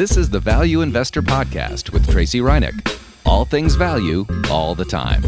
This is the Value Investor Podcast with Tracey Ryniec. All things value, all the time.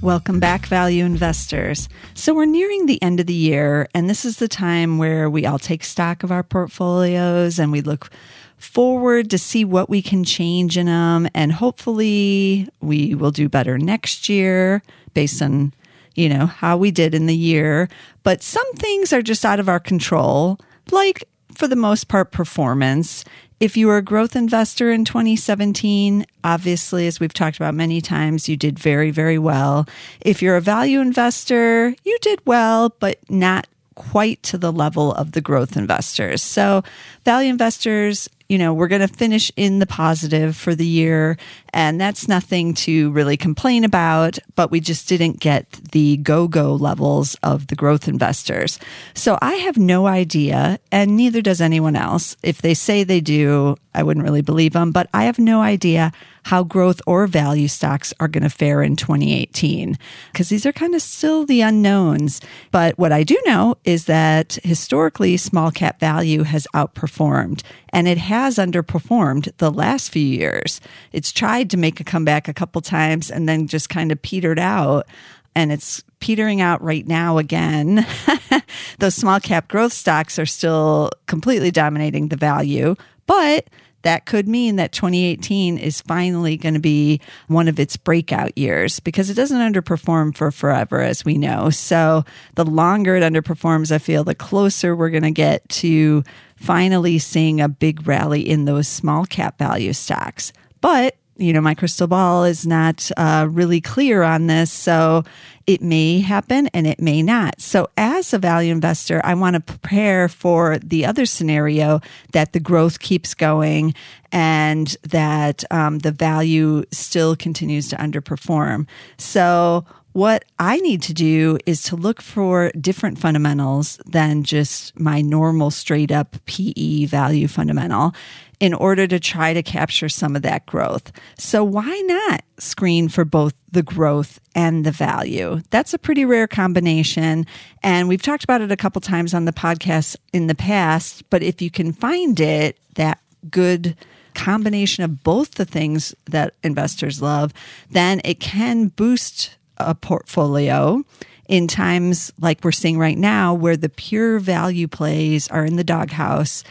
Welcome back, value investors. So, we're nearing the end of the year, and this is the time where we all take stock of our portfolios and we look forward to see what we can change in them. And hopefully, we will do better next year based on you know, how we did in the year. But some things are just out of our control, like for the most part, performance. If you were a growth investor in 2017, obviously, as we've talked about many times, you did very, very well. If you're a value investor, you did well, but not quite to the level of the growth investors. So, value investors, you know, we're going to finish in the positive for the year, and that's nothing to really complain about, but we just didn't get the go go levels of the growth investors. So, I have no idea, and neither does anyone else. If they say they do, I wouldn't really believe them, but I have no idea how growth or value stocks are going to fare in 2018 because these are kind of still the unknowns. But what I do know is that historically, small cap value has outperformed and it has underperformed the last few years. It's tried to make a comeback a couple times and then just kind of petered out and it's petering out right now again. Those small cap growth stocks are still completely dominating the value, but that could mean that 2018 is finally going to be one of its breakout years because it doesn't underperform for forever, as we know. So the longer it underperforms, I feel the closer we're going to get to finally seeing a big rally in those small cap value stocks. But you know, my crystal ball is not uh, really clear on this. So it may happen and it may not. So as a value investor, I want to prepare for the other scenario that the growth keeps going and that um, the value still continues to underperform. So what I need to do is to look for different fundamentals than just my normal straight up PE value fundamental in order to try to capture some of that growth. So why not screen for both the growth and the value? That's a pretty rare combination. And we've talked about it a couple times on the podcast in the past, but if you can find it, that good combination of both the things that investors love, then it can boost a portfolio in times like we're seeing right now, where the pure value plays are in the doghouse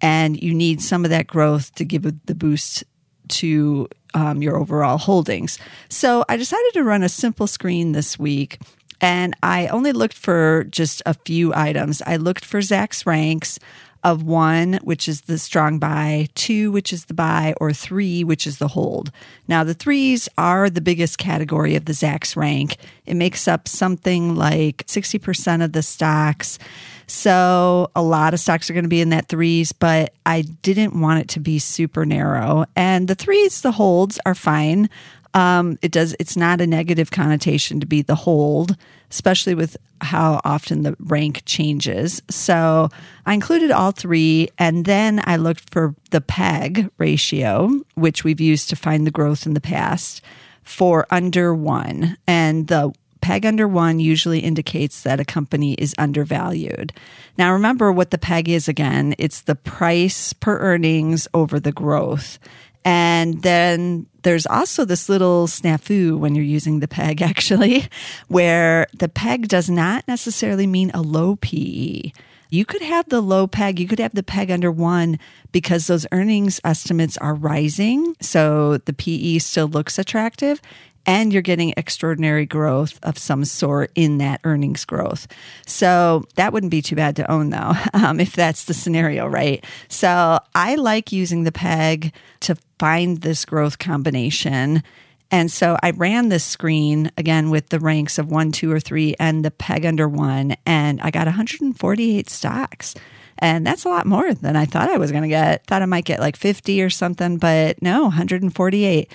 and you need some of that growth to give the boost to um, your overall holdings. So I decided to run a simple screen this week. And I only looked for just a few items. I looked for Zacks ranks of one, which is the strong buy, two, which is the buy, or three, which is the hold. Now, the threes are the biggest category of the Zacks rank. It makes up something like 60% of the stocks. So a lot of stocks are going to be in that threes, but I didn't want it to be super narrow. And the threes, the holds are fine. Um, it does. It's not a negative connotation to be the hold, especially with how often the rank changes. So I included all three, and then I looked for the PEG ratio, which we've used to find the growth in the past, for under one, and the PEG under one usually indicates that a company is undervalued. Now, remember what the PEG is again it's the price per earnings over the growth. And then there's also this little snafu when you're using the PEG, actually, where the PEG does not necessarily mean a low PE. You could have the low PEG, you could have the PEG under one because those earnings estimates are rising. So the PE still looks attractive and you're getting extraordinary growth of some sort in that earnings growth. So that wouldn't be too bad to own though, um, if that's the scenario, right? So I like using the PEG to find this growth combination. And so I ran this screen again with the ranks of one, two, or three and the PEG under one, and I got 148 stocks. And that's a lot more than I thought I was going to get. Thought I might get like 50 or something, but no, 148.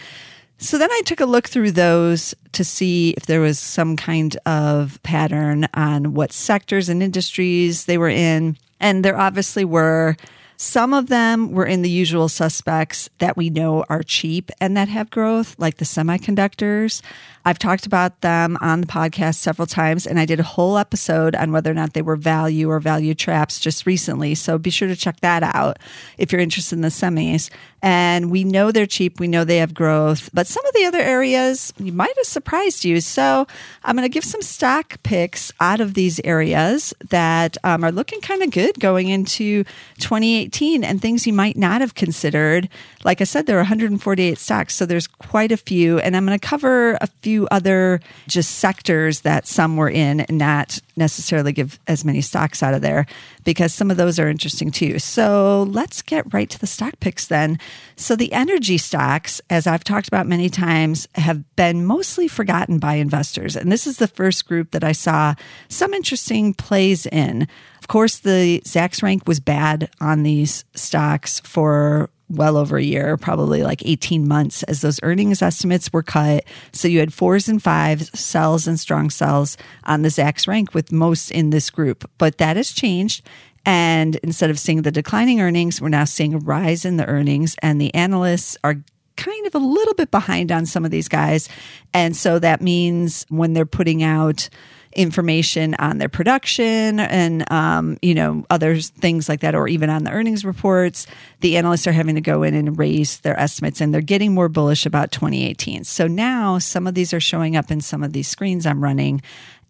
So then I took a look through those to see if there was some kind of pattern on what sectors and industries they were in. And there obviously were. Some of them were in the usual suspects that we know are cheap and that have growth, like the semiconductors. I've talked about them on the podcast several times, and I did a whole episode on whether or not they were value or value traps just recently. So be sure to check that out if you're interested in the semis. And we know they're cheap. We know they have growth, but some of the other areas you might have surprised you. So I'm going to give some stock picks out of these areas that um, are looking kind of good going into 2018 and things you might not have considered. Like I said, there are 148 stocks, so there's quite a few. And I'm going to cover a few other just sectors that some were in and not necessarily give as many stocks out of there because some of those are interesting too. So let's get right to the stock picks then. So the energy stocks, as I've talked about many times, have been mostly forgotten by investors. And this is the first group that I saw some interesting plays in. Of course, the Zacks rank was bad on these stocks for well over a year, probably like 18 months, as those earnings estimates were cut. So you had fours and fives, sells and strong sells on the Zacks rank with most in this group. But that has changed. And instead of seeing the declining earnings, we're now seeing a rise in the earnings, and the analysts are kind of a little bit behind on some of these guys. And so that means when they're putting out information on their production and um, you know other things like that or even on the earnings reports. The analysts are having to go in and raise their estimates and they're getting more bullish about 2018 so now some of these are showing up in some of these screens i'm running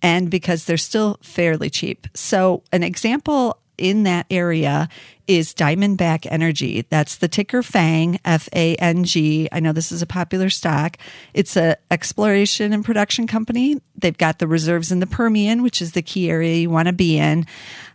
and because they're still fairly cheap. So an example in that area is Diamondback Energy. That's the ticker FANG, F A N G. I know this is a popular stock. It's an exploration and production company. They've got the reserves in the Permian, which is the key area you want to be in.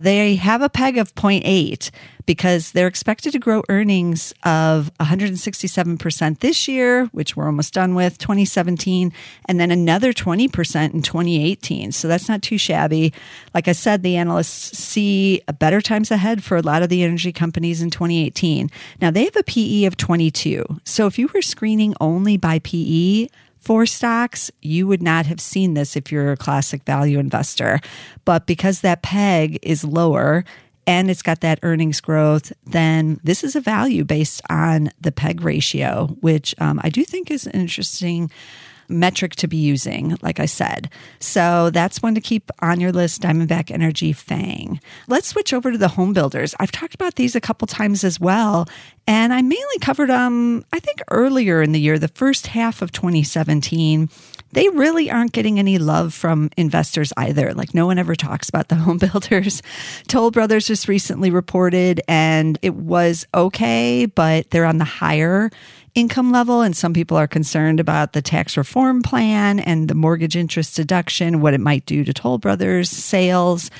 They have a peg of 0.8 because they're expected to grow earnings of 167% this year, which we're almost done with, 2017, and then another 20% in 2018. So that's not too shabby. Like I said, the analysts see better times ahead for a lot of the energy companies in 2018. Now they have a PE of 22. So if you were screening only by PE, for stocks, you would not have seen this if you're a classic value investor. But because that peg is lower and it's got that earnings growth, then this is a value based on the PEG ratio, which um, I do think is an interesting metric to be using, like I said. So that's one to keep on your list Diamondback Energy Fang. Let's switch over to the home builders. I've talked about these a couple times as well. And I mainly covered them, I think, earlier in the year, the first half of 2017 they really aren't getting any love from investors either. Like no one ever talks about the home builders. Toll Brothers just recently reported and it was okay, but they're on the higher income level. And some people are concerned about the tax reform plan and the mortgage interest deduction, what it might do to Toll Brothers sales.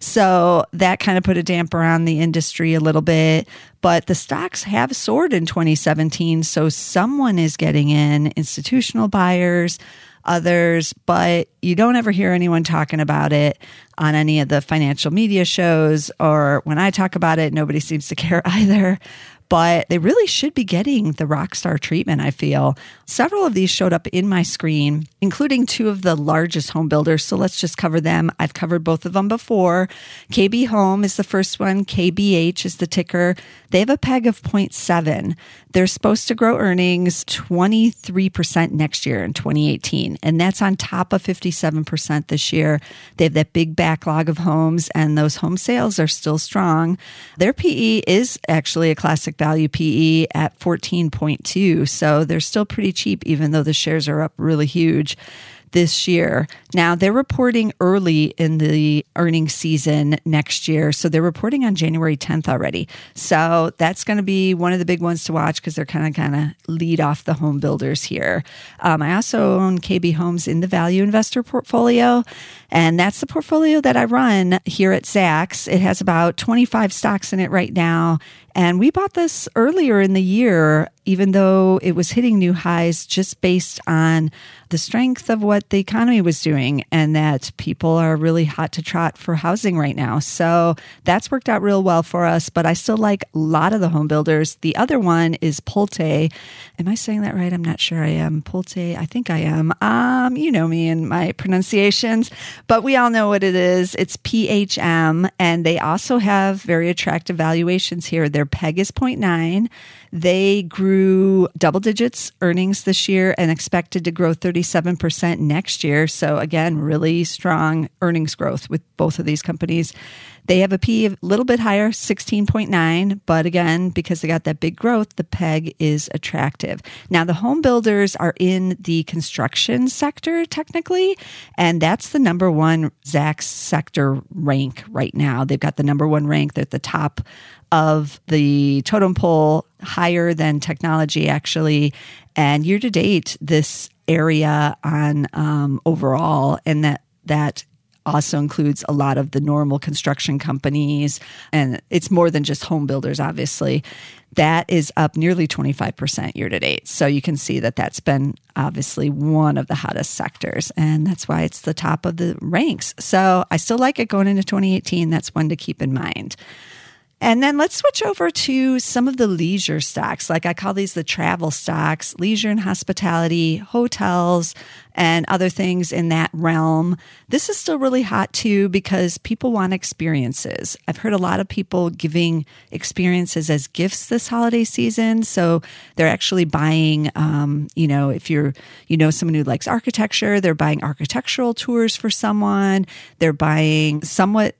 So that kind of put a damper on the industry a little bit. But the stocks have soared in 2017. So someone is getting in, institutional buyers others, but you don't ever hear anyone talking about it on any of the financial media shows or when I talk about it, nobody seems to care either but they really should be getting the Rockstar treatment, I feel. Several of these showed up in my screen, including two of the largest home builders. So let's just cover them. I've covered both of them before. KB Home is the first one, KBH is the ticker. They have a peg of 0.7. They're supposed to grow earnings 23% next year in 2018. And that's on top of 57% this year. They have that big backlog of homes, and those home sales are still strong. Their PE is actually a classic value PE at 14.2. So they're still pretty cheap, even though the shares are up really huge this year. Now they're reporting early in the earnings season next year. So they're reporting on January 10th already. So that's going to be one of the big ones to watch because they're kind of kind of lead off the home builders here. Um, I also own KB Homes in the value investor portfolio. And that's the portfolio that I run here at Zacks. It has about 25 stocks in it right now. And we bought this earlier in the year, even though it was hitting new highs just based on the strength of what the economy was doing and that people are really hot to trot for housing right now. So that's worked out real well for us. But I still like a lot of the home builders. The other one is Pulte. Am I saying that right? I'm not sure I am. Pulte, I think I am. Um, you know me and my pronunciations but we all know what it is. It's PHM, and they also have very attractive valuations here. They're PEG is 0.9. They grew double digits earnings this year and expected to grow 37% next year. So, again, really strong earnings growth with both of these companies. They have a P a little bit higher, 16.9, but again, because they got that big growth, the PEG is attractive. Now, the home builders are in the construction sector technically, and that's the number one Zacks sector rank right now. They've got the number one rank. They're at the top of the totem pole, higher than technology actually. And year to date, this area on um, overall, and that that also includes a lot of the normal construction companies, and it's more than just home builders, obviously. That is up nearly 25% year to date. So you can see that that's been obviously one of the hottest sectors, and that's why it's the top of the ranks. So I still like it going into 2018. That's one to keep in mind. And then let's switch over to some of the leisure stocks. Like I call these the travel stocks, leisure and hospitality, hotels, and other things in that realm. This is still really hot too because people want experiences. I've heard a lot of people giving experiences as gifts this holiday season. So they're actually buying, um, you know, if you're, you know, someone who likes architecture, they're buying architectural tours for someone. They're buying somewhat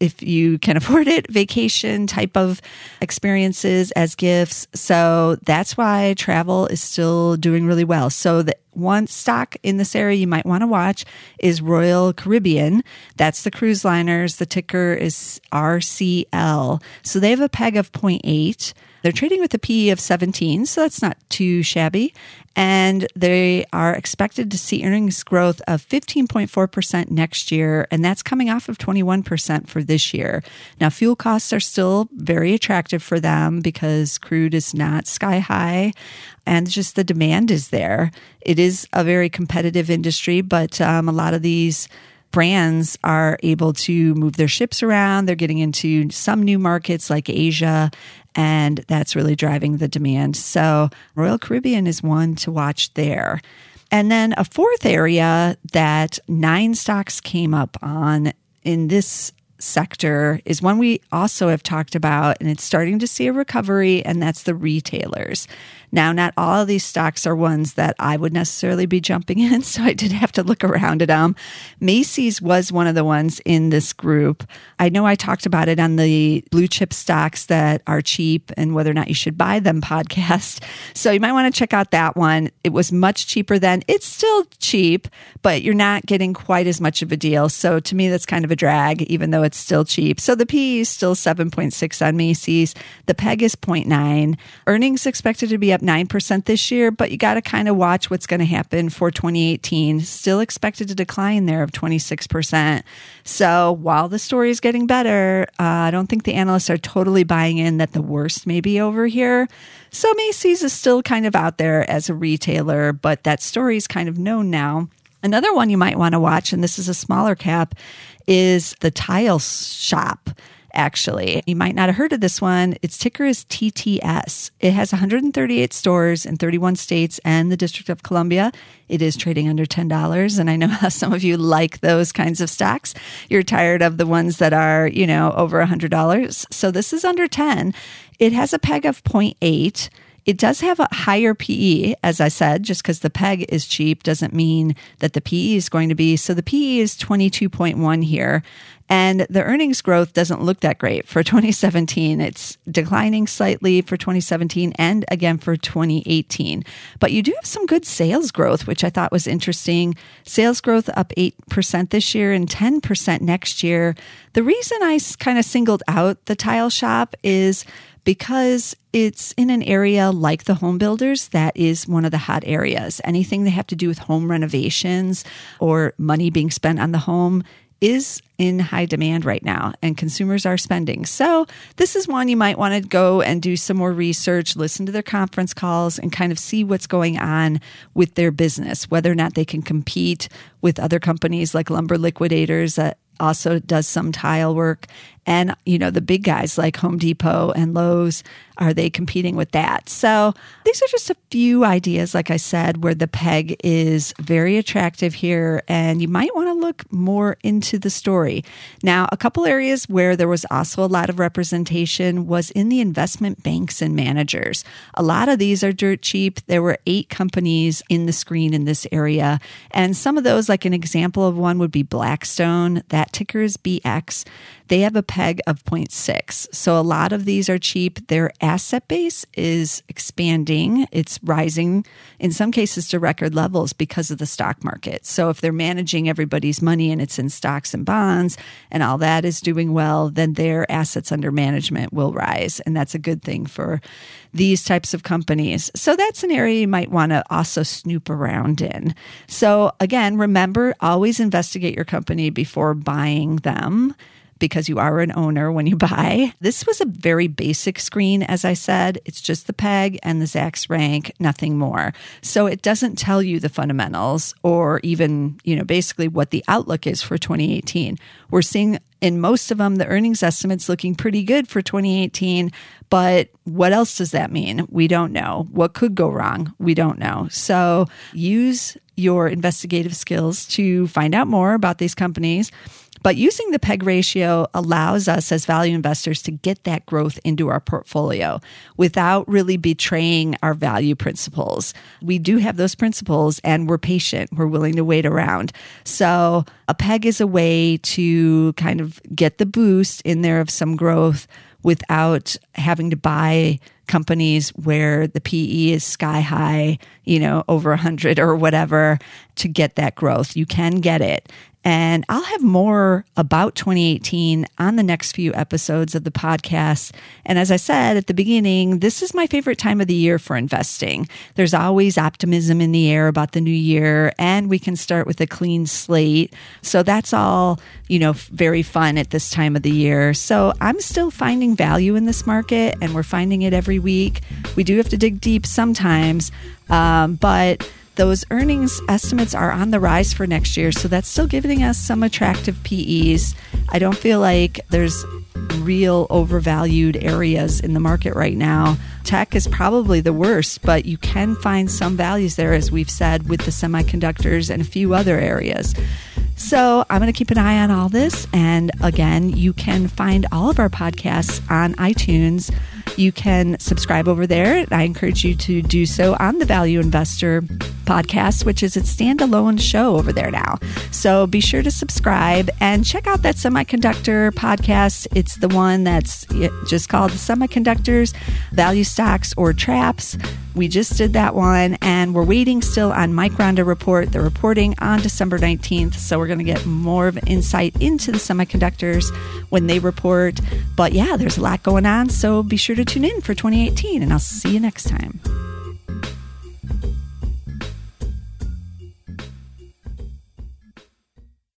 if you can afford it, vacation type of experiences as gifts. So that's why travel is still doing really well. So the one stock in this area you might want to watch is Royal Caribbean. That's the cruise liners. The ticker is RCL. So they have a peg of 0.8. They're trading with a PE of 17, so that's not too shabby. And they are expected to see earnings growth of 15.4% next year, and that's coming off of 21% for this year. Now, fuel costs are still very attractive for them because crude is not sky high and just the demand is there. It is a very competitive industry, but um, a lot of these brands are able to move their ships around. They're getting into some new markets like Asia, and that's really driving the demand. So, Royal Caribbean is one to watch there. And then a fourth area that nine stocks came up on in this sector is one we also have talked about, and it's starting to see a recovery, and that's the retailers. Now, not all of these stocks are ones that I would necessarily be jumping in, so I did have to look around at them. Macy's was one of the ones in this group. I know I talked about it on the blue chip stocks that are cheap and whether or not you should buy them podcast. So you might want to check out that one. It was much cheaper then. It's still cheap, but you're not getting quite as much of a deal. So to me, that's kind of a drag, even though it's still cheap. So the PE is still 7.6 on Macy's. The PEG is 0.9. Earnings expected to be up up 9% this year, but you got to kind of watch what's going to happen for 2018. Still expected to decline there of 26%. So while the story is getting better, uh, I don't think the analysts are totally buying in that the worst may be over here. So Macy's is still kind of out there as a retailer, but that story is kind of known now. Another one you might want to watch, and this is a smaller cap, is the tile shop actually. You might not have heard of this one. Its ticker is TTS. It has 138 stores in 31 states and the District of Columbia. It is trading under $10. And I know how some of you like those kinds of stocks. You're tired of the ones that are, you know, over $100. So this is under 10. It has a peg of 0.8. It does have a higher PE, as I said, just because the PEG is cheap doesn't mean that the PE is going to be. So the PE is 22.1 here. And the earnings growth doesn't look that great for 2017. It's declining slightly for 2017 and again for 2018. But you do have some good sales growth, which I thought was interesting. Sales growth up 8% this year and 10% next year. The reason I kind of singled out the tile shop is because it's in an area like the home builders that is one of the hot areas. Anything they have to do with home renovations or money being spent on the home is in high demand right now and consumers are spending. So, this is one you might want to go and do some more research, listen to their conference calls, and kind of see what's going on with their business, whether or not they can compete with other companies like Lumber Liquidators that also does some tile work. And, you know, the big guys like Home Depot and Lowe's, are they competing with that? So these are just a few ideas, like I said, where the peg is very attractive here. And you might want to look more into the story. Now, a couple areas where there was also a lot of representation was in the investment banks and managers. A lot of these are dirt cheap. There were eight companies in the screen in this area. And some of those, like an example of one would be Blackstone. That ticker is BX. They have a peg of 0.6. So a lot of these are cheap. Their asset base is expanding. It's rising in some cases to record levels because of the stock market. So if they're managing everybody's money and it's in stocks and bonds and all that is doing well, then their assets under management will rise. And that's a good thing for these types of companies. So that's an area you might want to also snoop around in. So again, remember always investigate your company before buying them because you are an owner when you buy. This was a very basic screen, as I said. It's just the PEG and the Zacks rank, nothing more. So it doesn't tell you the fundamentals or even, you know, basically what the outlook is for 2018. We're seeing in most of them the earnings estimates looking pretty good for 2018 but what else does that mean we don't know what could go wrong we don't know so use your investigative skills to find out more about these companies but using the PEG ratio allows us as value investors to get that growth into our portfolio without really betraying our value principles. We do have those principles and we're patient. We're willing to wait around. So a PEG is a way to kind of get the boost in there of some growth without having to buy companies where the PE is sky high, you know, over 100 or whatever to get that growth. You can get it. And I'll have more about 2018 on the next few episodes of the podcast. And as I said at the beginning, this is my favorite time of the year for investing. There's always optimism in the air about the new year, and we can start with a clean slate. So that's all, you know, very fun at this time of the year. So I'm still finding value in this market, and we're finding it every week. We do have to dig deep sometimes, um, but those earnings estimates are on the rise for next year. So that's still giving us some attractive PEs. I don't feel like there's real overvalued areas in the market right now. Tech is probably the worst, but you can find some values there, as we've said, with the semiconductors and a few other areas. So I'm going to keep an eye on all this. And again, you can find all of our podcasts on iTunes. You can subscribe over there. I encourage you to do so on the Value Investor podcast, which is its standalone show over there now. So be sure to subscribe and check out that semiconductor podcast. It's the one that's just called Semiconductors, Value Stocks, or Traps. We just did that one, and we're waiting still on Micron to report. They're reporting on December 19th, so we're going to get more of insight into the semiconductors when they report. But yeah, there's a lot going on, so be sure to tune in for 2018, and I'll see you next time.